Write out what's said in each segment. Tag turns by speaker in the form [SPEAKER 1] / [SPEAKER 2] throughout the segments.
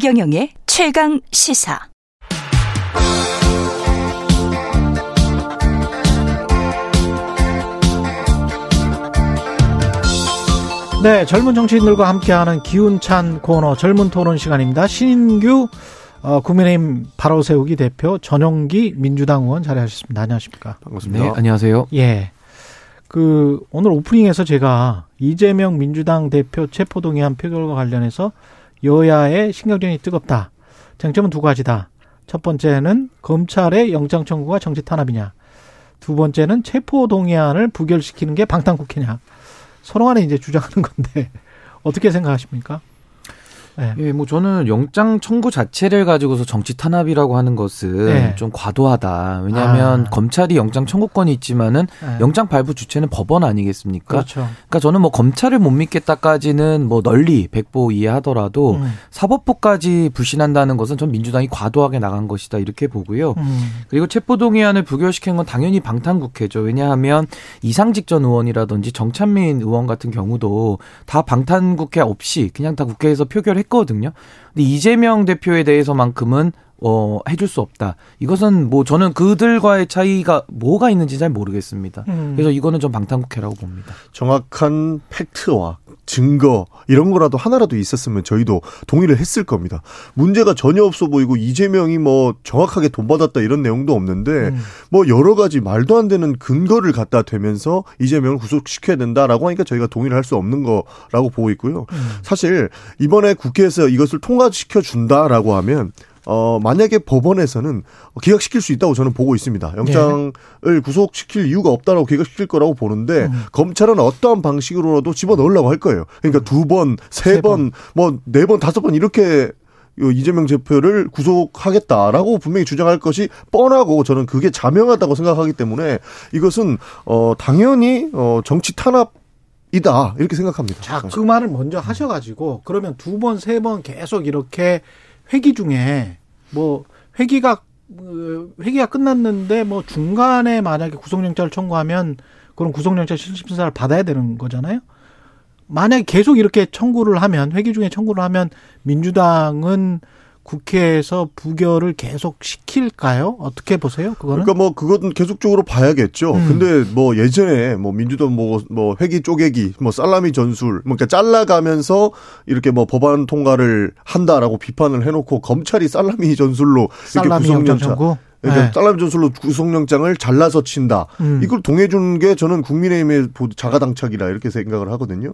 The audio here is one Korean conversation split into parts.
[SPEAKER 1] 최경영의 최강 시사.
[SPEAKER 2] 네, 젊은 정치인들과 함께하는 기운찬 코너 젊은 토론 시간입니다. 신인규 어, 국민의힘 바로 세우기 대표 전용기 민주당 의원 자리하셨습니다. 안녕하십니까?
[SPEAKER 3] 반갑습니다. 네, 안녕하세요.
[SPEAKER 2] 예. 그 오늘 오프닝에서 제가 이재명 민주당 대표 체포동의안 표결과 관련해서 여야의 신경전이 뜨겁다. 쟁점은 두 가지다. 첫 번째는 검찰의 영장 청구가 정치 탄압이냐. 두 번째는 체포 동의안을 부결시키는 게 방탄 국회냐. 서로 간에 이제 주장하는 건데 어떻게 생각하십니까?
[SPEAKER 3] 네. 예, 뭐 저는 영장 청구 자체를 가지고서 정치 탄압이라고 하는 것은 네. 좀 과도하다. 왜냐하면 아. 검찰이 영장 청구권이 있지만은 네. 영장 발부 주체는 법원 아니겠습니까?
[SPEAKER 2] 그렇죠.
[SPEAKER 3] 그러니까 저는 뭐 검찰을 못 믿겠다까지는 뭐 널리 백보 이해하더라도 음. 사법부까지 불신한다는 것은 전 민주당이 과도하게 나간 것이다 이렇게 보고요. 음. 그리고 체포동의안을 부결시킨 건 당연히 방탄국회죠. 왜냐하면 이상직 전 의원이라든지 정찬민 의원 같은 경우도 다 방탄국회 없이 그냥 다 국회에서 표결했. 했거든요. 근데 이재명 대표에 대해서만큼은 어, 해줄 수 없다. 이것은 뭐 저는 그들과의 차이가 뭐가 있는지 잘 모르겠습니다. 음. 그래서 이거는 좀 방탄국회라고 봅니다.
[SPEAKER 4] 정확한 팩트와 증거 이런 거라도 하나라도 있었으면 저희도 동의를 했을 겁니다. 문제가 전혀 없어 보이고 이재명이 뭐 정확하게 돈 받았다 이런 내용도 없는데 음. 뭐 여러 가지 말도 안 되는 근거를 갖다 대면서 이재명을 구속시켜야 된다라고 하니까 저희가 동의를 할 수 없는 거라고 보고 있고요. 음. 사실 이번에 국회에서 이것을 통과시켜 준다라고 하면 어, 만약에 법원에서는 기각시킬 수 있다고 저는 보고 있습니다. 영장을 네. 구속시킬 이유가 없다라고 기각시킬 거라고 보는데 음. 검찰은 어떠한 방식으로라도 집어넣으려고 할 거예요. 그러니까 두 번, 세 번, 뭐 네 번, 다섯 번 이렇게 이재명 대표를 구속하겠다라고 분명히 주장할 것이 뻔하고 저는 그게 자명하다고 생각하기 때문에 이것은 어 당연히 어 정치 탄압 이다 이렇게 생각합니다.
[SPEAKER 2] 자, 그 말을 먼저 하셔가지고 그러면 두 번, 세 번 계속 이렇게 회기 중에 뭐 회기가 어, 회기가 끝났는데 뭐 중간에 만약에 구속영장을 청구하면 그런 구속영장 실질심사를 받아야 되는 거잖아요. 만약에 계속 이렇게 청구를 하면 회기 중에 청구를 하면 민주당은 국회에서 부결을 계속 시킬까요? 어떻게 보세요? 그거는?
[SPEAKER 4] 그러니까 뭐 그것은 계속적으로 봐야겠죠. 음. 근데 뭐 예전에 뭐 민주당 뭐뭐 뭐 회기 쪼개기, 뭐 살라미 전술, 뭐 그러니까 잘라가면서 이렇게 뭐 법안 통과를 한다라고 비판을 해놓고 검찰이 살라미 전술로
[SPEAKER 2] 살라미 이렇게 구속영장
[SPEAKER 4] 그러니까 네. 딸람 전술로 구속영장을 잘라서 친다. 음. 이걸 동해주는 게 저는 국민의힘의 자가당착이라 이렇게 생각을 하거든요.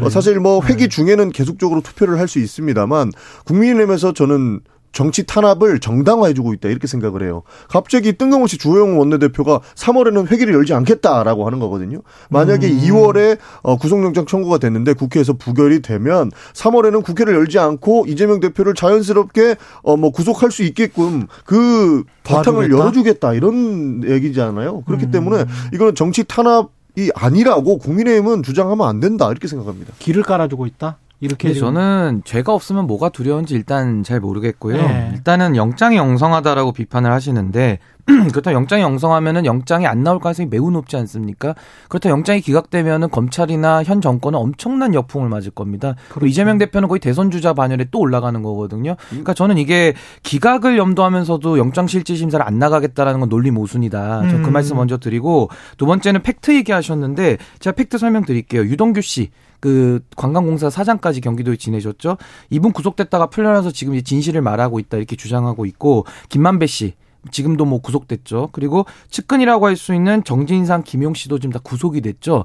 [SPEAKER 4] 어, 사실 뭐 회기 네. 중에는 계속적으로 투표를 할 수 있습니다만 국민의힘에서 저는 정치 탄압을 정당화해주고 있다 이렇게 생각을 해요. 갑자기 뜬금없이 주호영 원내대표가 3월에는 회기를 열지 않겠다라고 하는 거거든요. 만약에 음. 2월에 어, 구속영장 청구가 됐는데 국회에서 부결이 되면 3월에는 국회를 열지 않고 이재명 대표를 자연스럽게 어, 뭐 구속할 수 있게끔 그 바탕을 열어주겠다 이런 얘기잖아요. 그렇기 음. 때문에 이거는 정치 탄압 이 아니라고 국민의힘은 주장하면 안 된다 이렇게 생각합니다.
[SPEAKER 2] 길을 깔아주고 있다. 이렇게
[SPEAKER 3] 저는 죄가 없으면 뭐가 두려운지 일단 잘 모르겠고요. 네. 일단은 영장이 영성하다라고 비판을 하시는데 그렇다 영장이 영성하면은 영장이 안 나올 가능성이 매우 높지 않습니까? 그렇다 영장이 기각되면은 검찰이나 현 정권은 엄청난 역풍을 맞을 겁니다. 그리고 이재명 대표는 거의 대선 주자 반열에 또 올라가는 거거든요. 그러니까 저는 이게 기각을 염두하면서도 영장 실질 심사를 안 나가겠다라는 건 논리 모순이다. 그 음. 그 말씀 먼저 드리고 두 번째는 팩트 얘기하셨는데 제가 팩트 설명드릴게요. 유동규 씨. 그 관광공사 사장까지 경기도에 지내셨죠. 이분 구속됐다가 풀려나서 지금 진실을 말하고 있다 이렇게 주장하고 있고 김만배 씨 지금도 뭐 구속됐죠. 그리고 측근이라고 할 수 있는 정진상, 김용 씨도 지금 다 구속이 됐죠.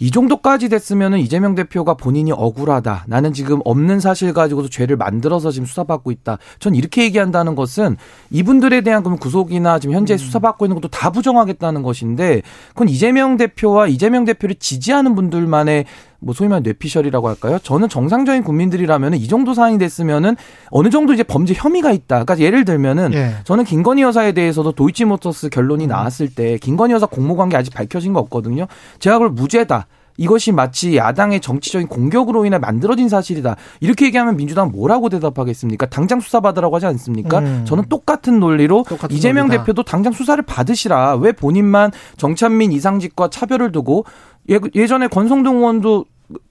[SPEAKER 3] 이 정도까지 됐으면은 이재명 대표가 본인이 억울하다. 나는 지금 없는 사실 가지고도 죄를 만들어서 지금 수사받고 있다. 전 이렇게 얘기한다는 것은 이분들에 대한 그럼 구속이나 지금 현재 음. 수사받고 있는 것도 다 부정하겠다는 것인데 그건 이재명 대표와 이재명 대표를 지지하는 분들만의 뭐 소위 말해 뇌피셜이라고 할까요? 저는 정상적인 국민들이라면 이 정도 사안이 됐으면은 어느 정도 이제 범죄 혐의가 있다. 그러니까 예를 들면은 예. 저는 김건희 여사에 대해서도 도이치모터스 결론이 음. 나왔을 때 김건희 여사 공모관계 아직 밝혀진 거 없거든요. 제가 그걸 무죄다. 이것이 마치 야당의 정치적인 공격으로 인해 만들어진 사실이다. 이렇게 얘기하면 민주당 뭐라고 대답하겠습니까? 당장 수사받으라고 하지 않습니까? 음. 저는 똑같은 논리로 똑같은 이재명 논리다. 대표도 당장 수사를 받으시라. 왜 본인만 정찬민 이상직과 차별을 두고 예, 예전에 권성동 의원도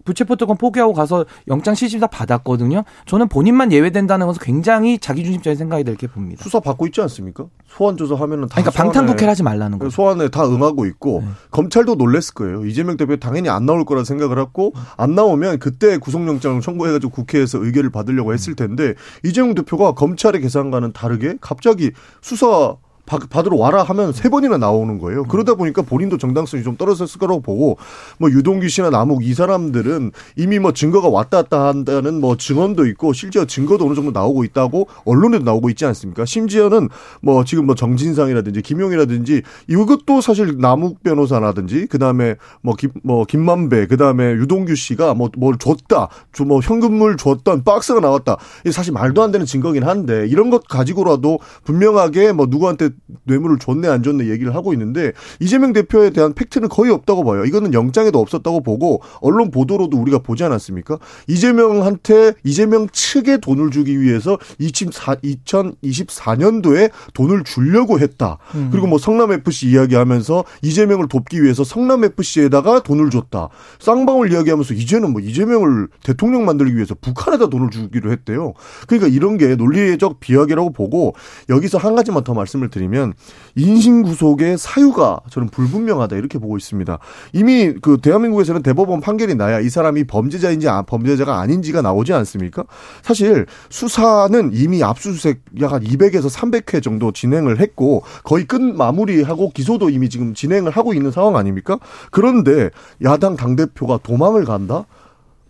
[SPEAKER 3] 불체포 특권 포기하고 가서 영장 실질다 받았거든요. 저는 본인만 예외된다는 것은 굉장히 자기중심적인 생각이 될 게 봅니다.
[SPEAKER 4] 수사 받고 있지 않습니까? 소환 조사하면은 다
[SPEAKER 3] 그러니까 방탄국회를 하지 말라는 거죠.
[SPEAKER 4] 소환에 다 응하고 있고 네. 검찰도 놀랬을 거예요. 이재명 대표 당연히 안 나올 거라 생각을 했고 안 나오면 그때 구속영장을 청구해가지고 국회에서 의결을 받으려고 했을 텐데 이재명 대표가 검찰의 계산과는 다르게 갑자기 수사 받 으러 와라 하면 세 번이나 나오는 거예요. 그러다 보니까 본인도 정당성이 좀 떨어졌을 거라고 보고 뭐 유동규 씨나 남욱 이 사람들은 이미 뭐 증거가 왔다 갔다 한다는 뭐 증언도 있고 실제 증거도 어느 정도 나오고 있다고 언론에도 나오고 있지 않습니까? 심지어는 뭐 지금 뭐 정진상이라든지 김용이라든지 이것도 사실 남욱 변호사라든지 그다음에 뭐 김 뭐 김만배 그다음에 유동규 씨가 뭐 뭘 줬다. 뭐 현금을 줬던 박스가 나왔다. 이게 사실 말도 안 되는 증거긴 한데 이런 것 가지고라도 분명하게 뭐 누구한테 뇌물을 줬네 안 줬네 얘기를 하고 있는데 이재명 대표에 대한 팩트는 거의 없다고 봐요. 이거는 영장에도 없었다고 보고 언론 보도로도 우리가 보지 않았습니까? 이재명한테 이재명 측에 돈을 주기 위해서 2024년도에 돈을 주려고 했다. 음. 그리고 뭐 성남 FC 이야기하면서 이재명을 돕기 위해서 성남 FC에다가 돈을 줬다. 쌍방울 이야기하면서 이제는 뭐 이재명을 대통령 만들기 위해서 북한에다 돈을 주기로 했대요. 그러니까 이런 게 논리적 비약이라고 보고 여기서 한 가지만 더 말씀을 드리면 말씀드리면 인신구속의 사유가 저는 불분명하다 이렇게 보고 있습니다. 이미 그 대한민국에서는 대법원 판결이 나야 이 사람이 범죄자인지 아, 범죄자가 아닌지가 나오지 않습니까? 사실 수사는 이미 압수수색 약 한 200에서 300회 정도 진행을 했고 거의 끝 마무리하고 기소도 이미 지금 진행을 하고 있는 상황 아닙니까? 그런데 야당 당대표가 도망을 간다?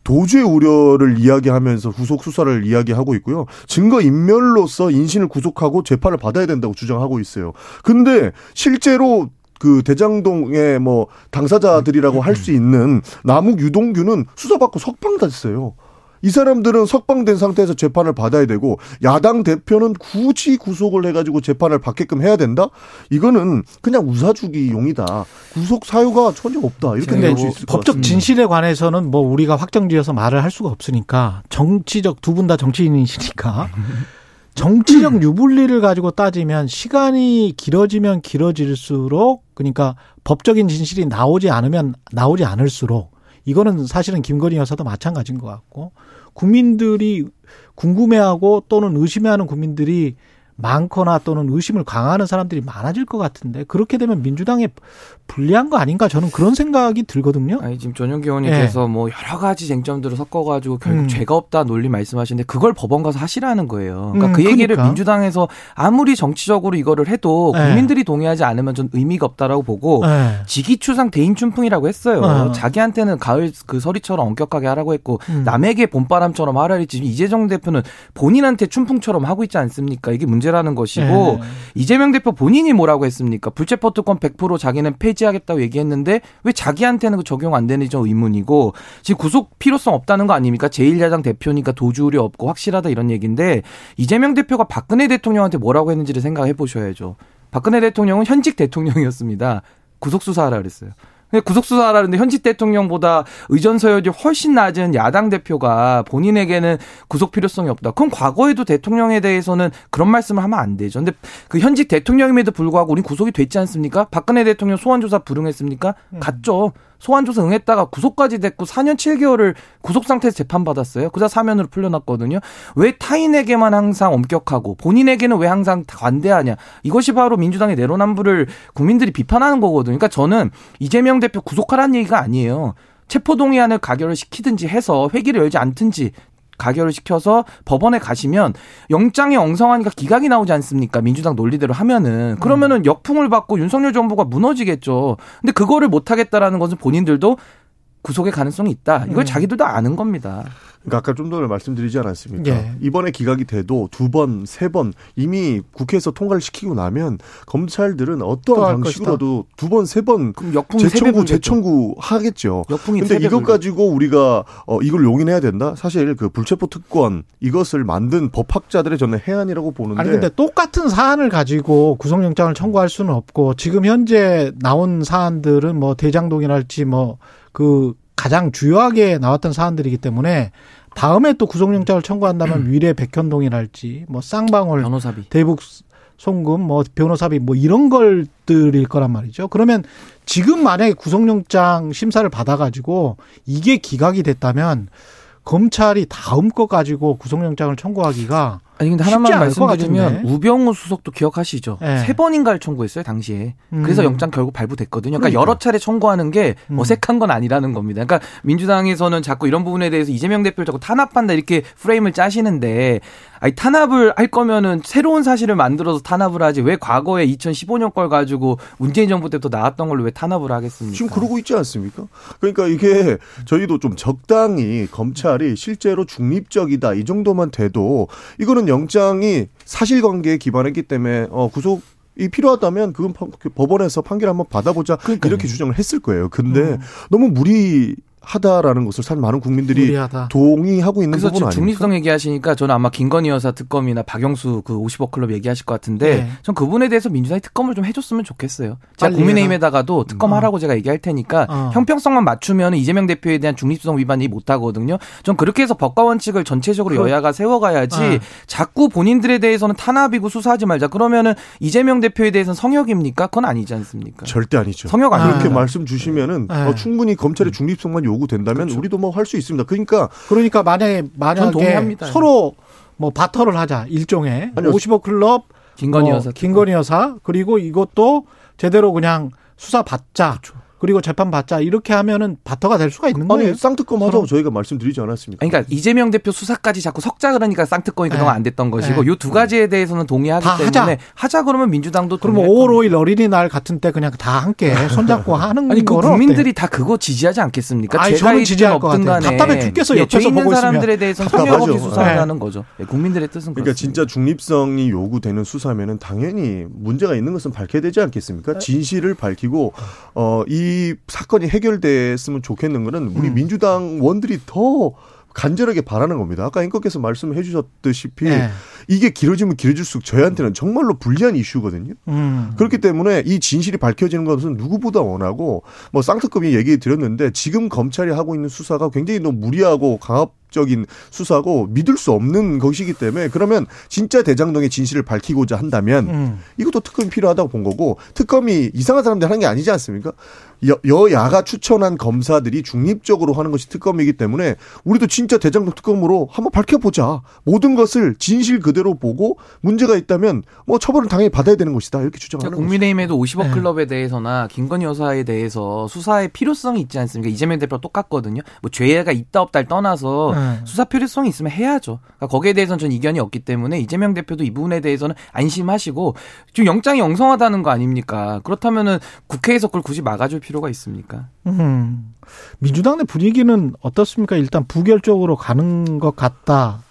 [SPEAKER 4] 도주의 우려를 이야기하면서 구속 수사를 이야기하고 있고요. 증거 인멸로서 인신을 구속하고 재판을 받아야 된다고 주장하고 있어요. 근데 실제로 그 대장동의 뭐 당사자들이라고 할 수 있는 남욱 유동규는 수사받고 석방됐어요. 이 사람들은 석방된 상태에서 재판을 받아야 되고 야당 대표는 굳이 구속을 해가지고 재판을 받게끔 해야 된다? 이거는 그냥 우사주기 용이다. 구속 사유가 전혀 없다. 이렇게 볼수 있을
[SPEAKER 2] 법적 진실에 관해서는 뭐 우리가 확정지어서 말을 할 수가 없으니까 정치적 두 분 다 정치인이시니까 정치적 유불리를 가지고 따지면 시간이 길어지면 길어질수록 그러니까 법적인 진실이 나오지 않으면 나오지 않을수록 이거는 사실은 김건희 여사도 마찬가지인 것 같고 국민들이 궁금해하고 또는 의심해하는 국민들이 많거나 또는 의심을 강화하는 사람들이 많아질 것 같은데 그렇게 되면 민주당에 불리한 거 아닌가 저는 그런 생각이 들거든요.
[SPEAKER 3] 아니 지금 전용기 의원님께서 네. 뭐 여러 가지 쟁점들을 섞어가지고 결국 음. 죄가 없다 논리 말씀하시는데 그걸 법원 가서 하시라는 거예요. 그러니까 음, 그 얘기를 그러니까. 민주당에서 아무리 정치적으로 이거를 해도 네. 국민들이 네. 동의하지 않으면 좀 의미가 없다라고 보고 네. 지기추상 대인춘풍이라고 했어요. 어. 자기한테는 가을 그 서리처럼 엄격하게 하라고 했고 음. 남에게 봄바람처럼 하라 했지 이재정 대표는 본인한테 춘풍처럼 하고 있지 않습니까? 이게 문제라는 것이고 네. 이재명 대표 본인이 뭐라고 했습니까? 불체포 특권 100% 자기는 폐지 폐지하겠다고 얘기했는데 왜 자기한테는 그 적용 안 되는지 좀 의문이고 지금 구속 필요성 없다는 거 아닙니까? 제1야당 대표니까 도주 우려 없고 확실하다 이런 얘기인데 이재명 대표가 박근혜 대통령한테 뭐라고 했는지를 생각해 보셔야죠. 박근혜 대통령은 현직 대통령이었습니다. 구속 수사하라 그랬어요. 구속수사하라는데 현직 대통령보다 의전 서열이 훨씬 낮은 야당 대표가 본인에게는 구속 필요성이 없다. 그럼 과거에도 대통령에 대해서는 그런 말씀을 하면 안 되죠. 근데 그 현직 대통령임에도 불구하고 우린 구속이 됐지 않습니까? 박근혜 대통령 소환조사 불응했습니까? 음. 갔죠. 소환 조사 응했다가 구속까지 됐고 4년 7개월을 구속 상태에서 재판받았어요. 그자 사면으로 풀려났거든요. 왜 타인에게만 항상 엄격하고 본인에게는 왜 항상 관대하냐. 이것이 바로 민주당의 내로남불을 국민들이 비판하는 거거든요. 그러니까 저는 이재명 대표 구속하라는 얘기가 아니에요. 체포동의안을 가결을 시키든지 해서 회기를 열지 않든지 가결을 시켜서 법원에 가시면 영장이 엉성하니까 기각이 나오지 않습니까? 민주당 논리대로 하면은 그러면은 음. 역풍을 받고 윤석열 정부가 무너지겠죠. 근데 그거를 못 하겠다라는 것은 본인들도 구속의 가능성이 있다. 이걸 음. 자기들도 아는 겁니다.
[SPEAKER 4] 그러니까 아까 좀 전에 말씀드리지 않았습니까? 예. 이번에 기각이 돼도 두 번, 세 번 이미 국회에서 통과를 시키고 나면 검찰들은 어떠한 방식으로도 두 번, 세 번 재청구, 재청구 하겠죠. 역풍이 근데 이것 가지고 우리가 어, 이걸 용인해야 된다? 사실 그 불체포 특권 이것을 만든 법학자들의 저는 해안이라고 보는데.
[SPEAKER 2] 아니 근데 똑같은 사안을 가지고 구속영장을 청구할 수는 없고 지금 현재 나온 사안들은 뭐 대장동이랄지 뭐 그 가장 주요하게 나왔던 사안들이기 때문에 다음에 또 구속영장을 청구한다면 음. 위례 백현동이랄지 뭐 쌍방울 변호사비. 대북 송금, 뭐 변호사비 뭐 이런 걸들일 거란 말이죠. 그러면 지금 만약에 구속영장 심사를 받아가지고 이게 기각이 됐다면 검찰이 다음 거 가지고 구속영장을 청구하기가
[SPEAKER 3] 아니 근데 하나만 말씀드리면. 우병우 수석도 기억하시죠?
[SPEAKER 2] 네.
[SPEAKER 3] 세 번인가를 청구했어요 당시에. 그래서
[SPEAKER 2] 음.
[SPEAKER 3] 영장 결국 발부됐거든요. 그러니까
[SPEAKER 2] 그러니까.
[SPEAKER 3] 여러 차례 청구하는 게
[SPEAKER 2] 음.
[SPEAKER 3] 어색한 건 아니라는 겁니다. 그러니까 민주당에서는 자꾸 이런 부분에 대해서 이재명 대표를 자꾸 탄압한다 이렇게 프레임을 짜시는데 아니 탄압을 할 거면은 새로운 사실을 만들어서 탄압을 하지 왜 과거에 2015년 걸 가지고 문재인 정부 때부터 나왔던 걸로 왜 탄압을 하겠습니까?
[SPEAKER 4] 지금 그러고 있지 않습니까? 그러니까 이게 저희도 좀 적당히 검찰이 실제로 중립적이다 이 정도만 돼도 이거는 영장이 사실관계에 기반했기 때문에 어 구속 이 필요하다면 그건 법- 그 법원에서 판결 한번 받아보자
[SPEAKER 3] 그러니까요.
[SPEAKER 4] 이렇게 주장을 했을 거예요. 근데
[SPEAKER 2] 음.
[SPEAKER 4] 너무 무리 하다라는 것을 사실 많은 국민들이
[SPEAKER 2] 무리하다.
[SPEAKER 4] 동의하고 있는
[SPEAKER 3] 그래서
[SPEAKER 4] 부분
[SPEAKER 3] 지금
[SPEAKER 4] 아닙니까?
[SPEAKER 3] 중립성 얘기하시니까 저는 아마 김건희 여사 특검이나 박영수 그 50억 클럽 얘기하실 것 같은데
[SPEAKER 2] 네.
[SPEAKER 3] 전 그분에 대해서 민주당이 특검을 좀 해줬으면 좋겠어요. 제가 국민의힘에다가도 특검
[SPEAKER 2] 어.
[SPEAKER 3] 하라고 제가 얘기할 테니까
[SPEAKER 2] 어.
[SPEAKER 3] 형평성만 맞추면 이재명 대표에 대한 중립성 위반이 못 하거든요. 전 그렇게 해서 법과 원칙을 전체적으로
[SPEAKER 2] 그-
[SPEAKER 3] 여야가 세워가야지
[SPEAKER 2] 어.
[SPEAKER 3] 자꾸 본인들에 대해서는 탄압이고 수사하지 말자. 그러면은 이재명 대표에 대해서는 성역입니까? 그건 아니지 않습니까?
[SPEAKER 4] 절대 아니죠.
[SPEAKER 3] 성역
[SPEAKER 2] 아.
[SPEAKER 3] 아닙니까?
[SPEAKER 4] 그렇게 말씀 주시면은
[SPEAKER 2] 네.
[SPEAKER 4] 어, 충분히 검찰의 중립성만 요 구된다면
[SPEAKER 3] 그렇죠.
[SPEAKER 4] 우리도 뭐 할 수 있습니다. 그러니까
[SPEAKER 2] 그러니까 만약에
[SPEAKER 3] 전
[SPEAKER 2] 만약에. 서로 뭐 바터를 하자 일종의
[SPEAKER 4] 아니요.
[SPEAKER 2] 55 클럽
[SPEAKER 3] 김건희
[SPEAKER 2] 뭐
[SPEAKER 3] 여사.
[SPEAKER 2] 김건희 여사 그리고 이것도 제대로 그냥 수사 받자
[SPEAKER 3] 그렇죠.
[SPEAKER 2] 그리고 재판 받자 이렇게 하면은 바터가 될 수가 있는 거예요.
[SPEAKER 4] 아니 쌍특검. 하자고 저희가 말씀드리지 않았습니까?
[SPEAKER 3] 아니, 그러니까 이재명 대표 수사까지 자꾸 석자 그러니까 쌍특검이 그동안
[SPEAKER 2] 네.
[SPEAKER 3] 안 됐던 것이고
[SPEAKER 2] 네.
[SPEAKER 3] 요두 가지에 대해서는 동의하기
[SPEAKER 2] 다
[SPEAKER 3] 때문에
[SPEAKER 2] 하자.
[SPEAKER 3] 하자. 그러면 민주당도
[SPEAKER 2] 그러면
[SPEAKER 3] 동의할
[SPEAKER 2] 5월 5일 어린이날 같은 때 그냥 다 함께 손잡고 하는
[SPEAKER 3] 아니 그 국민들이 다 그거 지지하지 않겠습니까?
[SPEAKER 2] 아니, 저는 지지할 것 같아요.
[SPEAKER 3] 간에
[SPEAKER 2] 답답해 죽겠어,
[SPEAKER 3] 예,
[SPEAKER 2] 옆에서
[SPEAKER 3] 죄 있는. 사람들에 대해서는
[SPEAKER 4] 답답하죠.
[SPEAKER 3] 성역 없이 수사하는 거죠. 예, 국민들의 뜻은
[SPEAKER 4] 그러니까
[SPEAKER 3] 그렇습니다.
[SPEAKER 4] 진짜 중립성이 요구되는 수사면은 당연히 문제가 있는 것은 밝혀야 되지 않겠습니까? 진실을 밝히고 어 이 사건이 해결됐으면 좋겠는 거는 우리
[SPEAKER 2] 음.
[SPEAKER 4] 민주당 원들이 더 간절하게 바라는 겁니다. 아까 앵커께서 말씀해 주셨다시피
[SPEAKER 2] 네.
[SPEAKER 4] 이게 길어지면 길어질수록 저희한테는 정말로 불리한 이슈거든요.
[SPEAKER 2] 음.
[SPEAKER 4] 그렇기 때문에 이 진실이 밝혀지는 것은 누구보다 원하고 뭐 쌍특검이 얘기 드렸는데 지금 검찰이 하고 있는 수사가 굉장히 너무 무리하고 강압 적인 수사고 믿을 수 없는 것이기 때문에 그러면 진짜 대장동의 진실을 밝히고자 한다면
[SPEAKER 2] 음.
[SPEAKER 4] 이것도 특검이 필요하다고 본 거고 특검이 이상한 사람들 하는 게 아니지 않습니까? 여, 여야가 추천한 검사들이 중립적으로 하는 것이 특검이기 때문에 우리도 진짜 대장동 특검으로 한번 밝혀보자. 모든 것을 진실 그대로 보고 문제가 있다면 뭐 처벌을 당연히 받아야 되는 것이다. 이렇게 주장하는 거죠.
[SPEAKER 3] 국민의힘에도 50억
[SPEAKER 2] 네.
[SPEAKER 3] 클럽에 대해서나 김건희 여사에 대해서 수사의 필요성이 있지 않습니까? 이재명 대표 똑같거든요. 뭐 죄가 있다 없다를 떠나서
[SPEAKER 2] 네.
[SPEAKER 3] 수사 필요성이 있으면 해야죠. 그러니까 거기에 대해서는 전 이견이 없기 때문에 이재명 대표도 이 부분에 대해서는 안심하시고 지금 영장이 엉성하다는 거 아닙니까? 그렇다면은 국회에서 그걸 굳이 막아줄 필요가 있습니까?
[SPEAKER 2] 음. 민주당 내 분위기는 어떻습니까? 일단 부결적으로 가는 것 같다.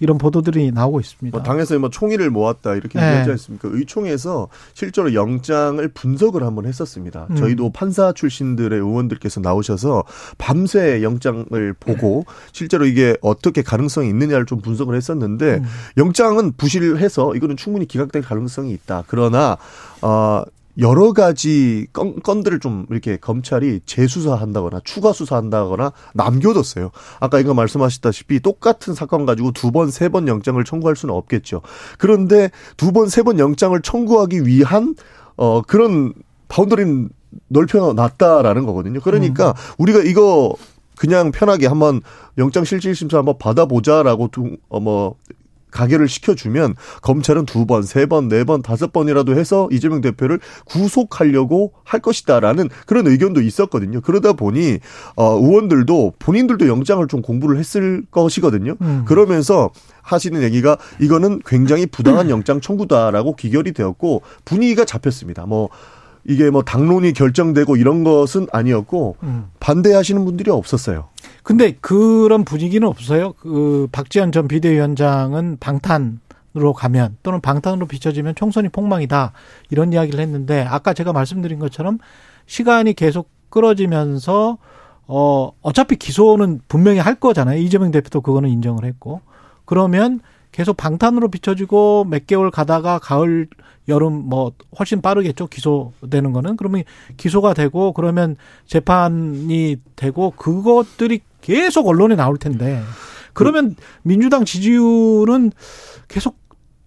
[SPEAKER 2] 이런 보도들이 나오고 있습니다.
[SPEAKER 4] 뭐 당에서 뭐 총의를 모았다 이렇게
[SPEAKER 2] 네.
[SPEAKER 4] 얘기하지 않습니까? 의총에서 실제로 영장을 분석을 한번 했었습니다.
[SPEAKER 2] 음.
[SPEAKER 4] 저희도 판사 출신들의 의원들께서 나오셔서 밤새 영장을 보고 실제로 이게 어떻게 가능성이 있느냐를 좀 분석을 했었는데
[SPEAKER 2] 음.
[SPEAKER 4] 영장은 부실해서 이거는 충분히 기각될 가능성이 있다. 그러나 어 여러 가지 건, 건들을 좀 이렇게 검찰이 재수사한다거나 추가 수사한다거나 남겨뒀어요. 아까 이거 말씀하셨다시피 똑같은 사건 가지고 두 번, 세 번 영장을 청구할 수는 없겠죠. 그런데 두 번, 세 번 영장을 청구하기 위한 어 그런 바운더리는 넓혀 놨다라는 거거든요. 그러니까 우리가 이거 그냥 편하게 한번 영장 실질 심사 한번 받아보자라고 두, 어, 뭐, 가결을 시켜주면 검찰은 두 번, 세 번, 네 번, 다섯 번이라도 해서 이재명 대표를 구속하려고 할 것이다라는 그런 의견도 있었거든요. 그러다 보니, 어, 의원들도 본인들도 영장을 좀 공부를 했을 것이거든요.
[SPEAKER 2] 음.
[SPEAKER 4] 그러면서 하시는 얘기가 이거는 굉장히 부당한 영장 청구다라고 기결이 되었고 분위기가 잡혔습니다. 뭐, 이게 뭐 당론이 결정되고 이런 것은 아니었고
[SPEAKER 2] 음.
[SPEAKER 4] 반대하시는 분들이 없었어요.
[SPEAKER 2] 근데 그런 분위기는 없어요. 그 박지원 전 비대위원장은 방탄으로 가면 또는 방탄으로 비춰지면 총선이 폭망이다 이런 이야기를 했는데 아까 제가 말씀드린 것처럼 시간이 계속 끌어지면서 어 어차피 기소는 분명히 할 거잖아요. 이재명 대표도 그거는 인정을 했고 그러면 계속 방탄으로 비춰지고 몇 개월 가다가 가을 여름 뭐 훨씬 빠르겠죠 기소되는 거는 그러면 기소가 되고 그러면 재판이 되고 그것들이 계속 언론에 나올 텐데 그러면 민주당 지지율은 계속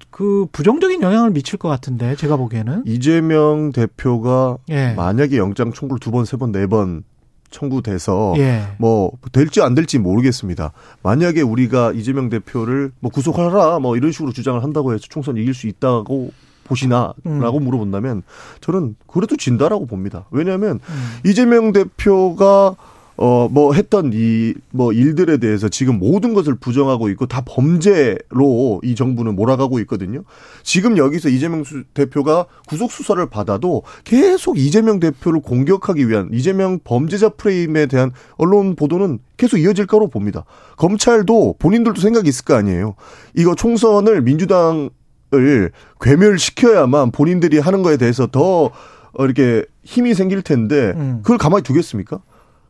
[SPEAKER 2] 그 부정적인 영향을 미칠 것 같은데 제가 보기에는
[SPEAKER 4] 이재명 대표가
[SPEAKER 2] 예.
[SPEAKER 4] 만약에 영장 청구를 두 번, 세 번, 네 번 청구돼서
[SPEAKER 2] 예.
[SPEAKER 4] 뭐 될지 안 될지 모르겠습니다. 만약에 우리가 이재명 대표를 뭐 구속하라 뭐 이런 식으로 주장을 한다고 해서 총선 이길 수 있다고 보시나라고
[SPEAKER 2] 음.
[SPEAKER 4] 물어본다면 저는 그래도 진다라고 봅니다. 왜냐하면
[SPEAKER 2] 음.
[SPEAKER 4] 이재명 대표가 어 뭐 했던 이 뭐 일들에 대해서 지금 모든 것을 부정하고 있고 다 범죄로 이 정부는 몰아가고 있거든요. 지금 여기서 이재명 수- 대표가 구속 수사를 받아도 계속 이재명 대표를 공격하기 위한 이재명 범죄자 프레임에 대한 언론 보도는 계속 이어질 거로 봅니다. 검찰도 본인들도 생각이 있을 거 아니에요. 이거 총선을 민주당을 괴멸시켜야만 본인들이 하는 거에 대해서 더 어, 이렇게 힘이 생길 텐데
[SPEAKER 2] 음.
[SPEAKER 4] 그걸 가만히 두겠습니까?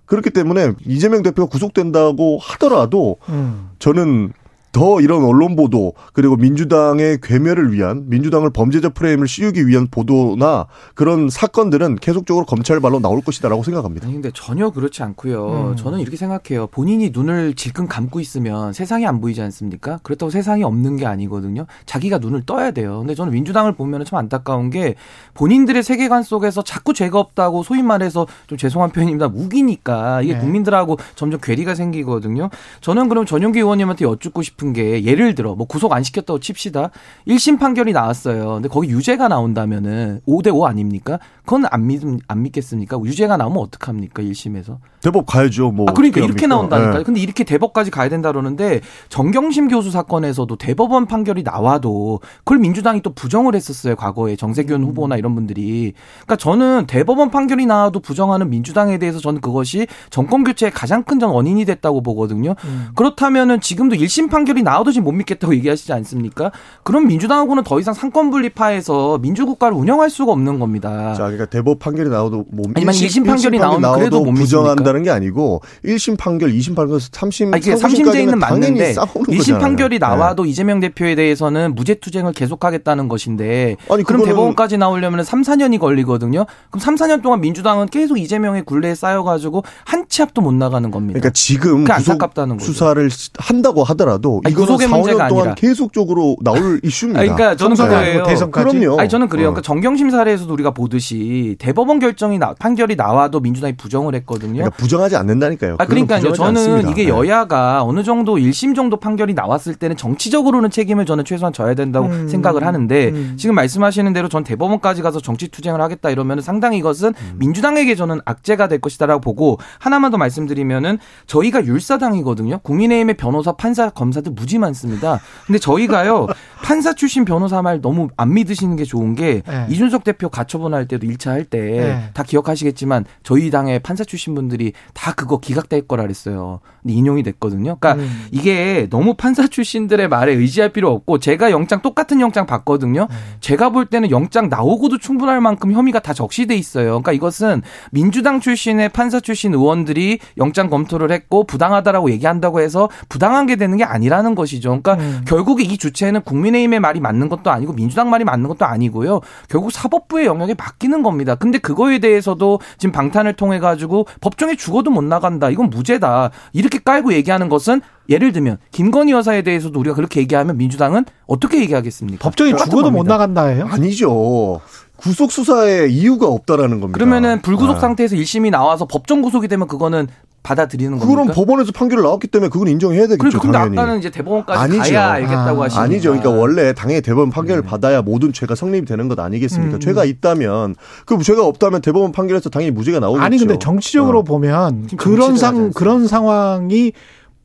[SPEAKER 4] 그렇기 때문에 이재명 대표가 구속된다고 하더라도
[SPEAKER 2] 음.
[SPEAKER 4] 저는 더 이런 언론 보도 그리고 민주당의 괴멸을 위한 민주당을 범죄자 프레임을 씌우기 위한 보도나 그런 사건들은 계속적으로 검찰 발로 나올 것이다라고 생각합니다.
[SPEAKER 3] 아니 근데 전혀 그렇지 않고요.
[SPEAKER 2] 음.
[SPEAKER 3] 저는 이렇게 생각해요. 본인이 눈을 질끈 감고 있으면 세상이 안 보이지 않습니까? 그렇다고 세상이 없는 게 아니거든요. 자기가 눈을 떠야 돼요. 근데 저는 민주당을 보면 참 안타까운 게 본인들의 세계관 속에서 자꾸 죄가 없다고 소위 말해서 좀 죄송한 표현입니다. 우기니까 이게
[SPEAKER 2] 네.
[SPEAKER 3] 국민들하고 점점 괴리가 생기거든요. 저는 그럼 전용기 의원님한테 여쭙고 싶은 게 예를 들어 뭐 구속 안 시켰다고 칩시다. 1심 판결이 나왔어요. 근데 거기 유죄가 나온다면은 5대 5 아닙니까? 그건 안 믿, 안 믿겠습니까? 유죄가 나오면 어떡합니까? 1심에서.
[SPEAKER 4] 대법 가야죠. 뭐
[SPEAKER 3] 아, 그러니까 이렇게
[SPEAKER 4] 합니까?
[SPEAKER 3] 나온다니까요.
[SPEAKER 4] 예.
[SPEAKER 3] 근데 이렇게 대법까지 가야 된다 그러는데 정경심 교수 사건에서도 대법원 판결이 나와도 그걸 민주당이 또 부정을 했었어요. 과거에
[SPEAKER 4] 음.
[SPEAKER 3] 정세균 후보나 이런 분들이. 그러니까 저는 대법원 판결이 나와도 부정하는 민주당에 대해서 저는 그것이 정권 교체의 가장 큰 전 원인이 됐다고 보거든요.
[SPEAKER 2] 음.
[SPEAKER 3] 그렇다면은 지금도 1심 판결이 나와도 지금 못 믿겠다고 얘기하시지 않습니까? 그럼 민주당하고는 더 이상 상권 분립화해서 민주국가를 운영할 수가 없는 겁니다.
[SPEAKER 4] 자, 그러니까 대법 판결이 나와도 뭐
[SPEAKER 3] 아니면 일심 판결이 나오면 그래도 못
[SPEAKER 4] 부정한다는 게 아니고 1심 판결, 2심 판결, 3심,
[SPEAKER 3] 아, 이게
[SPEAKER 4] 3심까지는
[SPEAKER 3] 3심제인은
[SPEAKER 4] 당연히
[SPEAKER 3] 맞는데
[SPEAKER 4] 싸우는
[SPEAKER 3] 1심
[SPEAKER 4] 거잖아요.
[SPEAKER 3] 판결이
[SPEAKER 4] 네.
[SPEAKER 3] 나와도 이재명 대표에 대해서는 무죄 투쟁을 계속하겠다는 것인데
[SPEAKER 4] 아니,
[SPEAKER 3] 그럼 대법원까지 나오려면 3, 4년이 걸리거든요. 그럼 3, 4년 동안 민주당은 계속 이재명의 굴레에 쌓여 가지고 한 치 앞도 못 나가는 겁니다.
[SPEAKER 4] 그러니까 지금
[SPEAKER 3] 안타깝다는 거죠.
[SPEAKER 4] 수사를 한다고 하더라도
[SPEAKER 3] 아니,
[SPEAKER 4] 이거는
[SPEAKER 3] 구속의
[SPEAKER 4] 4,
[SPEAKER 3] 문제가
[SPEAKER 4] 5년 동안
[SPEAKER 3] 아니라.
[SPEAKER 4] 계속적으로 나올 이슈입니다.
[SPEAKER 3] 아니, 그러니까 저는.
[SPEAKER 2] 아니고 대선까지.
[SPEAKER 4] 그럼요.
[SPEAKER 3] 아니 저는 그래요.
[SPEAKER 4] 어.
[SPEAKER 3] 그러니까 정경심 사례에서도 우리가 보듯이 대법원 결정이 나, 판결이 나와도 민주당이 부정을 했거든요.
[SPEAKER 4] 그러니까 부정하지 않는다니까요.
[SPEAKER 3] 아, 그러니까요. 저는
[SPEAKER 4] 않습니다.
[SPEAKER 3] 이게
[SPEAKER 4] 네.
[SPEAKER 3] 여야가 어느 정도 1심 정도 판결이 나왔을 때는 정치적으로는 책임을 저는 최소한 져야 된다고
[SPEAKER 2] 음.
[SPEAKER 3] 생각을 하는데
[SPEAKER 2] 음.
[SPEAKER 3] 지금 말씀하시는 대로 전 대법원까지 가서 정치 투쟁을 하겠다 이러면 상당히 이것은
[SPEAKER 4] 음.
[SPEAKER 3] 민주당에게 저는 악재가 될 것이다라고 보고 하나만 더 말씀드리면은 저희가 율사당이거든요. 국민의힘의 변호사, 판사, 검사들 무지 많습니다. 근데 저희가요 판사 출신 변호사 말 너무 안 믿으시는 게 좋은 게
[SPEAKER 2] 네.
[SPEAKER 3] 이준석 대표 가처분 할 때도 1차 할 때다
[SPEAKER 2] 네.
[SPEAKER 3] 기억하시겠지만 저희 당의 판사 출신 분들이 다 그거 기각될 거라 그랬어요. 근데 인용이 됐거든요. 그러니까
[SPEAKER 2] 음.
[SPEAKER 3] 이게 너무 판사 출신들의 말에 의지할 필요 없고 제가 영장 똑같은 영장 봤거든요.
[SPEAKER 2] 네.
[SPEAKER 3] 제가 볼 때는 영장 나오고도 충분할 만큼 혐의가 다 적시돼 있어요. 그러니까 이것은 민주당 출신의 판사 출신 의원들이 영장 검토를 했고 부당하다라고 얘기한다고 해서 부당한 게 되는 게 아니라는 것이죠. 그러니까
[SPEAKER 2] 음.
[SPEAKER 3] 결국에 이 주체는 국민의힘의 말이 맞는 것도 아니고 민주당 말이 맞는 것도 아니고요. 결국 사법부의 영역에 맡기는 겁니다. 근데 그거에 대해서도 지금 방탄을 통해 가지고 법정에 죽어도 못 나간다. 이건 무죄다. 이렇게 깔고 얘기하는 것은 예를 들면 김건희 여사에 대해서도 우리가 그렇게 얘기하면 민주당은 어떻게 얘기하겠습니까?
[SPEAKER 2] 법정에 죽어도 못
[SPEAKER 3] 겁니다.
[SPEAKER 2] 나간다예요?
[SPEAKER 4] 아니죠. 구속 수사에 이유가 없다라는 겁니다.
[SPEAKER 3] 그러면은 불구속
[SPEAKER 4] 아.
[SPEAKER 3] 상태에서 1심이 나와서 법정 구속이 되면 그거는 받아들이는
[SPEAKER 4] 그거는
[SPEAKER 3] 겁니까?
[SPEAKER 4] 법원에서 판결이 나왔기 때문에 그건 인정해야 되겠죠.
[SPEAKER 3] 그러니까 근데
[SPEAKER 4] 당연히.
[SPEAKER 3] 아까는 이제 대법원까지
[SPEAKER 4] 아니죠.
[SPEAKER 3] 가야 알겠다고
[SPEAKER 2] 아,
[SPEAKER 3] 하시니까
[SPEAKER 4] 아니죠. 그러니까 원래 당연히 대법원 판결을 받아야 모든 죄가 성립이 되는 것 아니겠습니까?
[SPEAKER 2] 음.
[SPEAKER 4] 죄가 있다면 그 죄가 없다면 대법원 판결에서 당연히 무죄가 나오겠죠.
[SPEAKER 2] 아니 근데 정치적으로
[SPEAKER 4] 어.
[SPEAKER 2] 보면 그런 상. 그런 상황이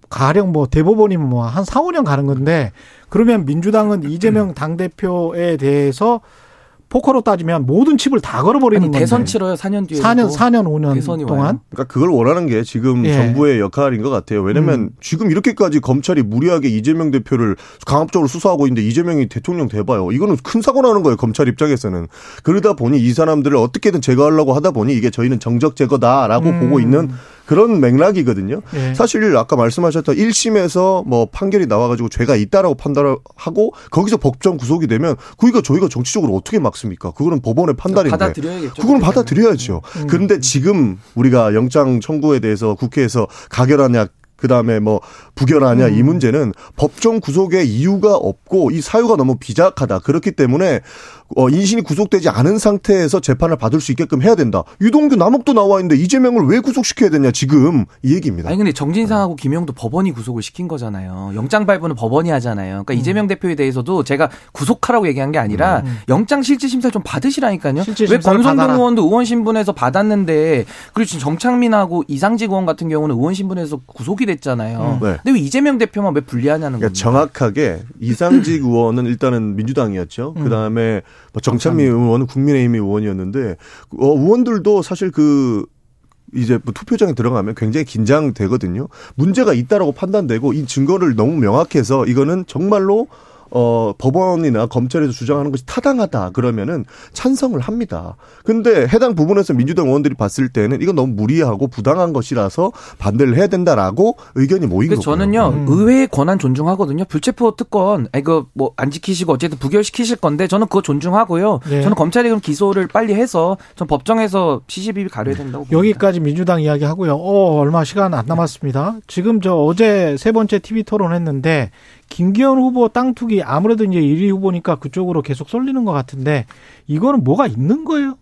[SPEAKER 2] 가령 뭐 대법원이면 뭐 한 4, 5년 가는 건데 그러면 민주당은 이재명 당 대표에 대해서 포커로 따지면 모든 칩을 다 걸어버리는
[SPEAKER 3] 아니
[SPEAKER 2] 건데
[SPEAKER 3] 대선 치러요 4년 뒤에
[SPEAKER 2] 4년 4년 5년
[SPEAKER 3] 대선이
[SPEAKER 2] 동안
[SPEAKER 3] 와요.
[SPEAKER 4] 그러니까 그걸 원하는 게 지금
[SPEAKER 2] 예.
[SPEAKER 4] 정부의 역할인 것 같아요. 왜냐면
[SPEAKER 2] 음.
[SPEAKER 4] 지금 이렇게까지 검찰이 무리하게 이재명 대표를 강압적으로 수사하고 있는데 이재명이 대통령 돼봐요. 이거는 큰 사고 나는 거예요. 검찰 입장에서는. 그러다 보니 이 사람들을 어떻게든 제거하려고 하다 보니 이게 저희는 정적 제거다라고
[SPEAKER 2] 음.
[SPEAKER 4] 보고 있는 그런 맥락이거든요.
[SPEAKER 2] 예.
[SPEAKER 4] 사실 아까 말씀하셨던 1심에서 뭐 판결이 나와가지고 죄가 있다라고 판단을 하고 거기서 법정 구속이 되면 그이가 저희가 정치적으로 어떻게 막습니까? 그거는 법원의 판단인데.
[SPEAKER 3] 받아들여야겠죠.
[SPEAKER 4] 그건 받아들여야죠.
[SPEAKER 2] 음.
[SPEAKER 4] 그런데 지금 우리가 영장 청구에 대해서 국회에서 가결하냐 그 다음에 뭐 부결하냐
[SPEAKER 2] 음.
[SPEAKER 4] 이 문제는 법정 구속의 이유가 없고 이 사유가 너무 비작하다. 그렇기 때문에 어, 인신이 구속되지 않은 상태에서 재판을 받을 수 있게끔 해야 된다. 유동규 남욱도 나와 있는데 이재명을 왜 구속시켜야 되냐 지금 이 얘기입니다.
[SPEAKER 3] 아니 근데 정진상하고 김용도 법원이 구속을 시킨 거잖아요. 영장 발부는 법원이 하잖아요. 그러니까
[SPEAKER 2] 음.
[SPEAKER 3] 이재명 대표에 대해서도 제가 구속하라고 얘기한 게 아니라
[SPEAKER 2] 음.
[SPEAKER 3] 영장 실질 심사 좀 받으시라니까요.
[SPEAKER 2] 실질
[SPEAKER 3] 왜 권성동. 의원도 의원 신분에서 받았는데 그리고 지금 정창민하고 이상직 의원 같은 경우는 의원 신분에서 구속이 됐잖아요.
[SPEAKER 4] 네.
[SPEAKER 3] 근데 왜 이재명 대표만 왜 불리하냐는
[SPEAKER 4] 그러니까
[SPEAKER 3] 겁니다.
[SPEAKER 4] 정확하게 이상직 의원은 일단은 민주당이었죠.
[SPEAKER 2] 음.
[SPEAKER 4] 그 다음에 뭐 정찬미 의원은 국민의힘 의원이었는데 어, 의원들도 사실 그 이제 뭐 투표장에 들어가면 굉장히 긴장되거든요. 문제가 있다라고 판단되고 이 증거를 너무 명확해서 이거는 정말로 어, 법원이나 검찰에서 주장하는 것이 타당하다 그러면은 찬성을 합니다. 근데 해당 부분에서 민주당 의원들이 봤을 때는 이건 너무 무리하고 부당한 것이라서 반대를 해야 된다라고 의견이 모인 거고요.
[SPEAKER 3] 저는요
[SPEAKER 2] 음.
[SPEAKER 3] 의회의 권한 존중하거든요. 불체포 특권 이거 뭐 안 지키시고 어쨌든 부결시키실 건데 저는 그거 존중하고요.
[SPEAKER 2] 네.
[SPEAKER 3] 저는 검찰이 그럼 기소를 빨리 해서 전 법정에서 시시비비 가려야 된다고 봅니다.
[SPEAKER 2] 여기까지 민주당 이야기 하고요. 어, 얼마 시간 안 남았습니다. 지금 저 어제 세 번째 TV 토론했는데 김기현 후보 땅 투기 아무래도 이제 1위 후보니까 그쪽으로 계속 쏠리는 것 같은데 이거는 뭐가 있는 거예요?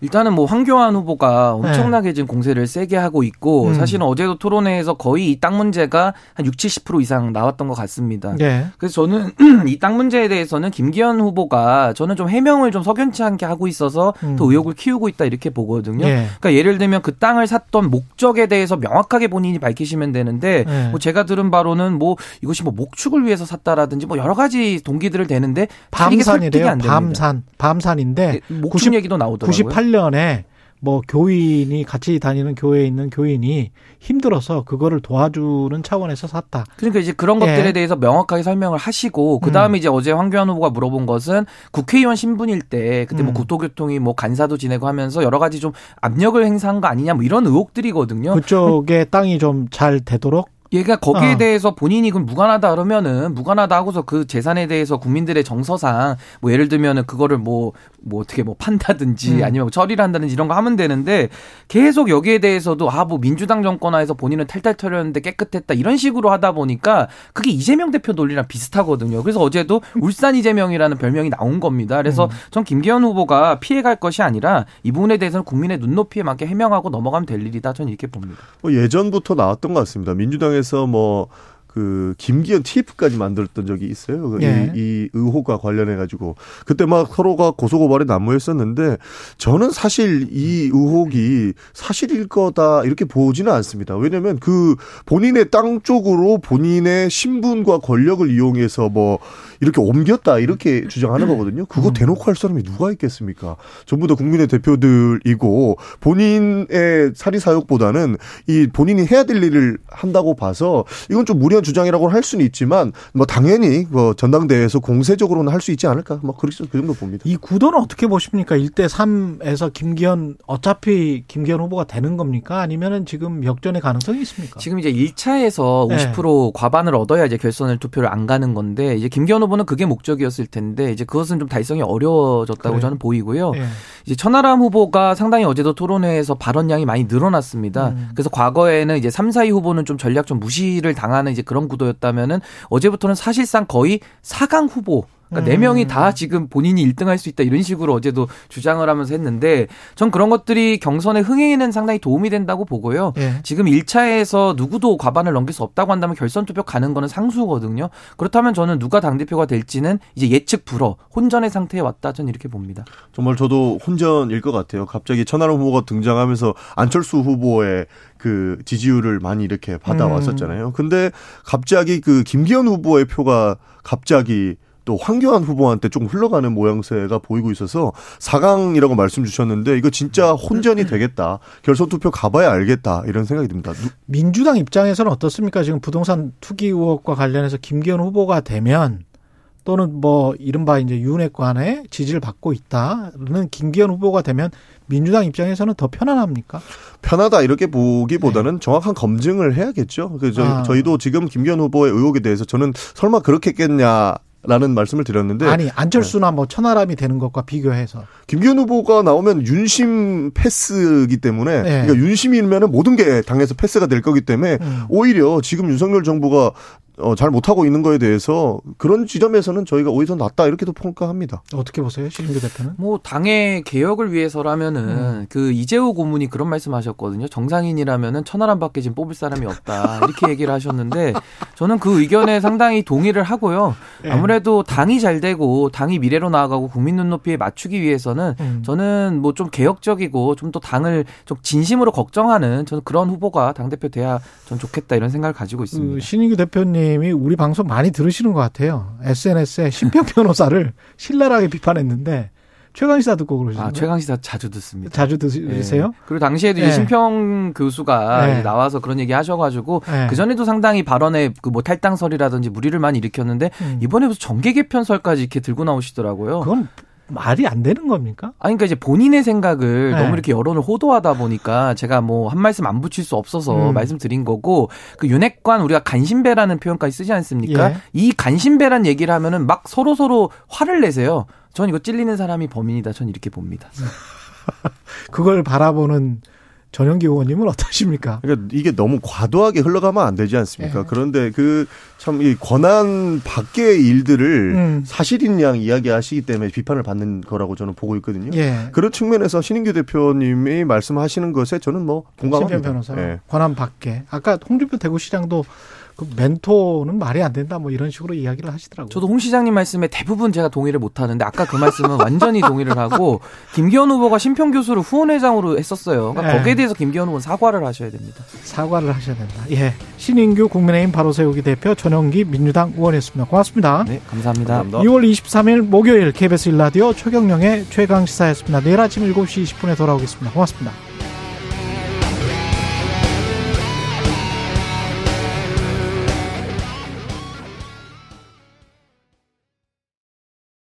[SPEAKER 3] 일단은 뭐 황교안 후보가 엄청나게 지금 공세를 세게 하고 있고
[SPEAKER 2] 네. 음.
[SPEAKER 3] 사실은 어제도 토론회에서 거의 이 땅 문제가 한 6, 70% 이상 나왔던 것 같습니다.
[SPEAKER 2] 네.
[SPEAKER 3] 그래서 저는 이 땅 문제에 대해서는 김기현 후보가 저는 좀 해명을 좀 석연치 않게 하고 있어서
[SPEAKER 2] 음.
[SPEAKER 3] 더 의혹을 키우고 있다 이렇게 보거든요.
[SPEAKER 2] 예.
[SPEAKER 3] 그러니까 예를 들면 그 땅을 샀던 목적에 대해서 명확하게 본인이 밝히시면 되는데
[SPEAKER 2] 네.
[SPEAKER 3] 뭐 제가 들은 바로는 뭐 이것이 뭐 목축을 위해서 샀다라든지 뭐 여러 가지 동기들을 대는데
[SPEAKER 2] 밤산이래요. 밤산. 밤산인데
[SPEAKER 3] 예, 목축
[SPEAKER 2] 90
[SPEAKER 3] 얘기도 나오더라고요.
[SPEAKER 2] 98 년에 뭐 교인이 같이 다니는 교회에 있는 교인이 힘들어서 그거를 도와주는 차원에서 샀다.
[SPEAKER 3] 그러니까 이제 그런
[SPEAKER 2] 예.
[SPEAKER 3] 것들에 대해서 명확하게 설명을 하시고 그 다음에 이제 어제 황교안 후보가 물어본 것은 국회의원 신분일 때 그때 뭐
[SPEAKER 2] 음.
[SPEAKER 3] 국토교통이 뭐 간사도 지내고 하면서 여러 가지 좀 압력을 행사한 거 아니냐 뭐 이런 의혹들이거든요.
[SPEAKER 2] 그쪽에 땅이 좀 잘 되도록
[SPEAKER 3] 얘가 거기에
[SPEAKER 2] 어.
[SPEAKER 3] 대해서 본인이 그럼 무관하다 그러면은 무관하다 하고서 그 재산에 대해서 국민들의 정서상 뭐 예를 들면은 그거를 뭐뭐 어떻게 뭐 판다든지
[SPEAKER 2] 음.
[SPEAKER 3] 아니면 뭐 처리를 한다든지 이런 거 하면 되는데 계속 여기에 대해서도 아 뭐 민주당 정권 하에서 본인은 탈탈 털렸는데 깨끗했다 이런 식으로 하다 보니까 그게 이재명 대표 논리랑 비슷하거든요. 그래서 어제도 울산 이재명이라는 별명이 나온 겁니다. 그래서
[SPEAKER 2] 음.
[SPEAKER 3] 전 김기현 후보가 피해갈 것이 아니라 이 부분에 대해서는 국민의 눈높이에 맞게 해명하고 넘어가면 될 일이다. 저는 이렇게 봅니다.
[SPEAKER 4] 뭐 예전부터 나왔던 것 같습니다. 민주당 에서 뭐 그 김기현 TF까지 만들었던 적이 있어요. 그
[SPEAKER 2] 예.
[SPEAKER 4] 이, 이 의혹과 관련해 가지고 그때 막 서로가 고소고발에 난무했었는데 저는 사실 이 의혹이 사실일 거다 이렇게 보지는 않습니다. 왜냐하면 그 본인의 땅 쪽으로 본인의 신분과 권력을 이용해서 뭐 이렇게 옮겼다 이렇게 주장하는 거거든요. 그거 대놓고 할 사람이 누가 있겠습니까? 전부 다 국민의 대표들이고 본인의 사리 사욕보다는 이 본인이 해야 될 일을 한다고 봐서 이건 좀 무 리한 주장이라고 할 수는 있지만 뭐 당연히 뭐 전당대회에서 공세적으로는 할 수 있지 않을까? 뭐 그렇게 그 정도 봅니다.
[SPEAKER 2] 이 구도는 어떻게 보십니까? 1대 3에서 김기현 어차피 김기현 후보가 되는 겁니까? 아니면은 지금 역전의 가능성이 있습니까?
[SPEAKER 3] 지금 이제 1차에서
[SPEAKER 2] 네.
[SPEAKER 3] 50% 과반을 얻어야 이제 결선을 투표를 안 가는 건데 이제 김기현 후보는 그게 목적이었을 텐데 이제 그것은 좀 달성이 어려워졌다고
[SPEAKER 2] 그래요?
[SPEAKER 3] 저는 보이고요.
[SPEAKER 2] 예.
[SPEAKER 3] 이제 천하람 후보가 상당히 어제도 토론회에서 발언량이 많이 늘어났습니다.
[SPEAKER 2] 음.
[SPEAKER 3] 그래서 과거에는 이제 3, 4위 후보는 좀 전략 좀 무시를 당하는 이제 그런 구도였다면은 어제부터는 사실상 거의 4강 후보 그러니까 네
[SPEAKER 2] 음.
[SPEAKER 3] 명이 다 지금 본인이 1등 할 수 있다 이런 식으로 어제도 주장을 하면서 했는데 전 그런 것들이 경선의 흥행에는 상당히 도움이 된다고 보고요.
[SPEAKER 2] 예.
[SPEAKER 3] 지금 1차에서 누구도 과반을 넘길 수 없다고 한다면 결선 투표 가는 거는 상수거든요. 그렇다면 저는 누가 당대표가 될지는 이제 예측 불허, 혼전의 상태에 왔다. 저는 이렇게 봅니다.
[SPEAKER 4] 정말 저도 혼전일 것 같아요. 갑자기 천하람 후보가 등장하면서 안철수 후보의 그 지지율을 많이 이렇게 받아왔었잖아요. 근데 갑자기 그 김기현 후보의 표가 갑자기 또 황교안 후보한테 조금 흘러가는 모양새가 보이고 있어서 4강이라고 말씀 주셨는데 이거 진짜 혼전이 되겠다. 결선 투표 가봐야 알겠다. 이런 생각이 듭니다. 누-
[SPEAKER 2] 민주당 입장에서는 어떻습니까? 지금 부동산 투기 의혹과 관련해서 김기현 후보가 되면 또는 뭐 이른바 이제 윤핵관의 지지를 받고 있다는 김기현 후보가 되면 민주당 입장에서는 더 편안합니까?
[SPEAKER 4] 편하다 이렇게 보기보다는 정확한 검증을 해야겠죠. 그 저희,
[SPEAKER 2] 아.
[SPEAKER 4] 저희도 지금 김기현 후보의 의혹에 대해서 저는 설마 그렇게 했겠냐 라는 말씀을 드렸는데
[SPEAKER 2] 아니 안철수나 뭐 천하람이 되는 것과 비교해서
[SPEAKER 4] 김기현 후보가 나오면 윤심 패스기 때문에
[SPEAKER 2] 네.
[SPEAKER 4] 그러니까 윤심이면은 모든 게 당에서 패스가 될 거기 때문에
[SPEAKER 2] 음.
[SPEAKER 4] 오히려 지금 윤석열 정부가 어, 잘 못하고 있는 거에 대해서 그런 지점에서는 저희가 오히려 더 낫다 이렇게도 평가합니다.
[SPEAKER 2] 어떻게 보세요, 신인규 대표는?
[SPEAKER 3] 뭐 당의 개혁을 위해서라면은
[SPEAKER 2] 음.
[SPEAKER 3] 그 이재호 고문이 그런 말씀하셨거든요. 정상인이라면은 천하람밖에 지금 뽑을 사람이 없다 이렇게 얘기를 하셨는데 저는 그 의견에 상당히 동의를 하고요.
[SPEAKER 2] 예.
[SPEAKER 3] 아무래도 당이 잘 되고 당이 미래로 나아가고 국민 눈높이에 맞추기 위해서는
[SPEAKER 2] 음.
[SPEAKER 3] 저는 뭐 좀 개혁적이고 좀 또 당을 좀 진심으로 걱정하는 저는 그런 후보가 당 대표 돼야 전 좋겠다 이런 생각을 가지고
[SPEAKER 2] 그
[SPEAKER 3] 있습니다.
[SPEAKER 2] 신인규 대표님 이 우리 방송 많이 들으시는 것 같아요. SNS에 신평 변호사를 신랄하게 비판했는데 최강시사 듣고 그러시는
[SPEAKER 3] 아
[SPEAKER 2] 거예요?
[SPEAKER 3] 최강 시사 자주 듣습니다.
[SPEAKER 2] 자주 들으세요?
[SPEAKER 3] 예. 그리고 당시에도
[SPEAKER 2] 예.
[SPEAKER 3] 이제 심평 교수가
[SPEAKER 2] 예.
[SPEAKER 3] 이제 나와서 그런 얘기 하셔가지고
[SPEAKER 2] 예.
[SPEAKER 3] 그 전에도 상당히 발언에 그 뭐 탈당설이라든지 무리를 많이 일으켰는데
[SPEAKER 2] 음.
[SPEAKER 3] 이번에 무슨 정계 개편설까지 이렇게 들고 나오시더라고요.
[SPEAKER 2] 그건 말이 안 되는 겁니까?
[SPEAKER 3] 아니, 그러니까 이제 본인의 생각을
[SPEAKER 2] 네.
[SPEAKER 3] 너무 이렇게 여론을 호도하다 보니까 제가 뭐 한 말씀 안 붙일 수 없어서
[SPEAKER 2] 음.
[SPEAKER 3] 말씀드린 거고 그 윤핵관 우리가 간신배라는 표현까지 쓰지 않습니까?
[SPEAKER 2] 예.
[SPEAKER 3] 이 간신배란 얘기를 하면은 막 서로 서로 화를 내세요. 전 이거 찔리는 사람이 범인이다. 전 이렇게 봅니다.
[SPEAKER 2] 그걸 바라보는 전영기 의원님은 어떠십니까?
[SPEAKER 4] 그러니까 이게 너무 과도하게 흘러가면 안 되지 않습니까?
[SPEAKER 2] 예.
[SPEAKER 4] 그런데 그 참 이 권한 밖의 일들을
[SPEAKER 2] 음.
[SPEAKER 4] 사실인 양 이야기하시기 때문에 비판을 받는 거라고 저는 보고 있거든요.
[SPEAKER 2] 예.
[SPEAKER 4] 그런 측면에서 신인규 대표님이 말씀하시는 것에 저는 뭐 공감합니다.
[SPEAKER 2] 변호사
[SPEAKER 4] 예.
[SPEAKER 2] 권한 받게. 아까 홍준표 대구시장도 그 멘토는 말이 안 된다 뭐 이런 식으로 이야기를 하시더라고요.
[SPEAKER 3] 저도 홍 시장님 말씀에 대부분 제가 동의를 못 하는데 아까 그 말씀은 완전히 동의를 하고 김기현 후보가 심평 교수를 후원회장으로 했었어요. 그러니까
[SPEAKER 2] 네.
[SPEAKER 3] 거기에 대해서 김기현 후보는 사과를 하셔야 됩니다.
[SPEAKER 2] 사과를 하셔야 된다. 예. 신인규 국민의힘 바로 세우기 대표 전영기 민주당 의원이었습니다. 고맙습니다.
[SPEAKER 3] 네, 감사합니다.
[SPEAKER 4] 감사합니다.
[SPEAKER 2] 2월 23일 목요일 KBS 일라디오 최경령의 최강 시사였습니다. 내일 아침 7시 20분에 돌아오겠습니다. 고맙습니다.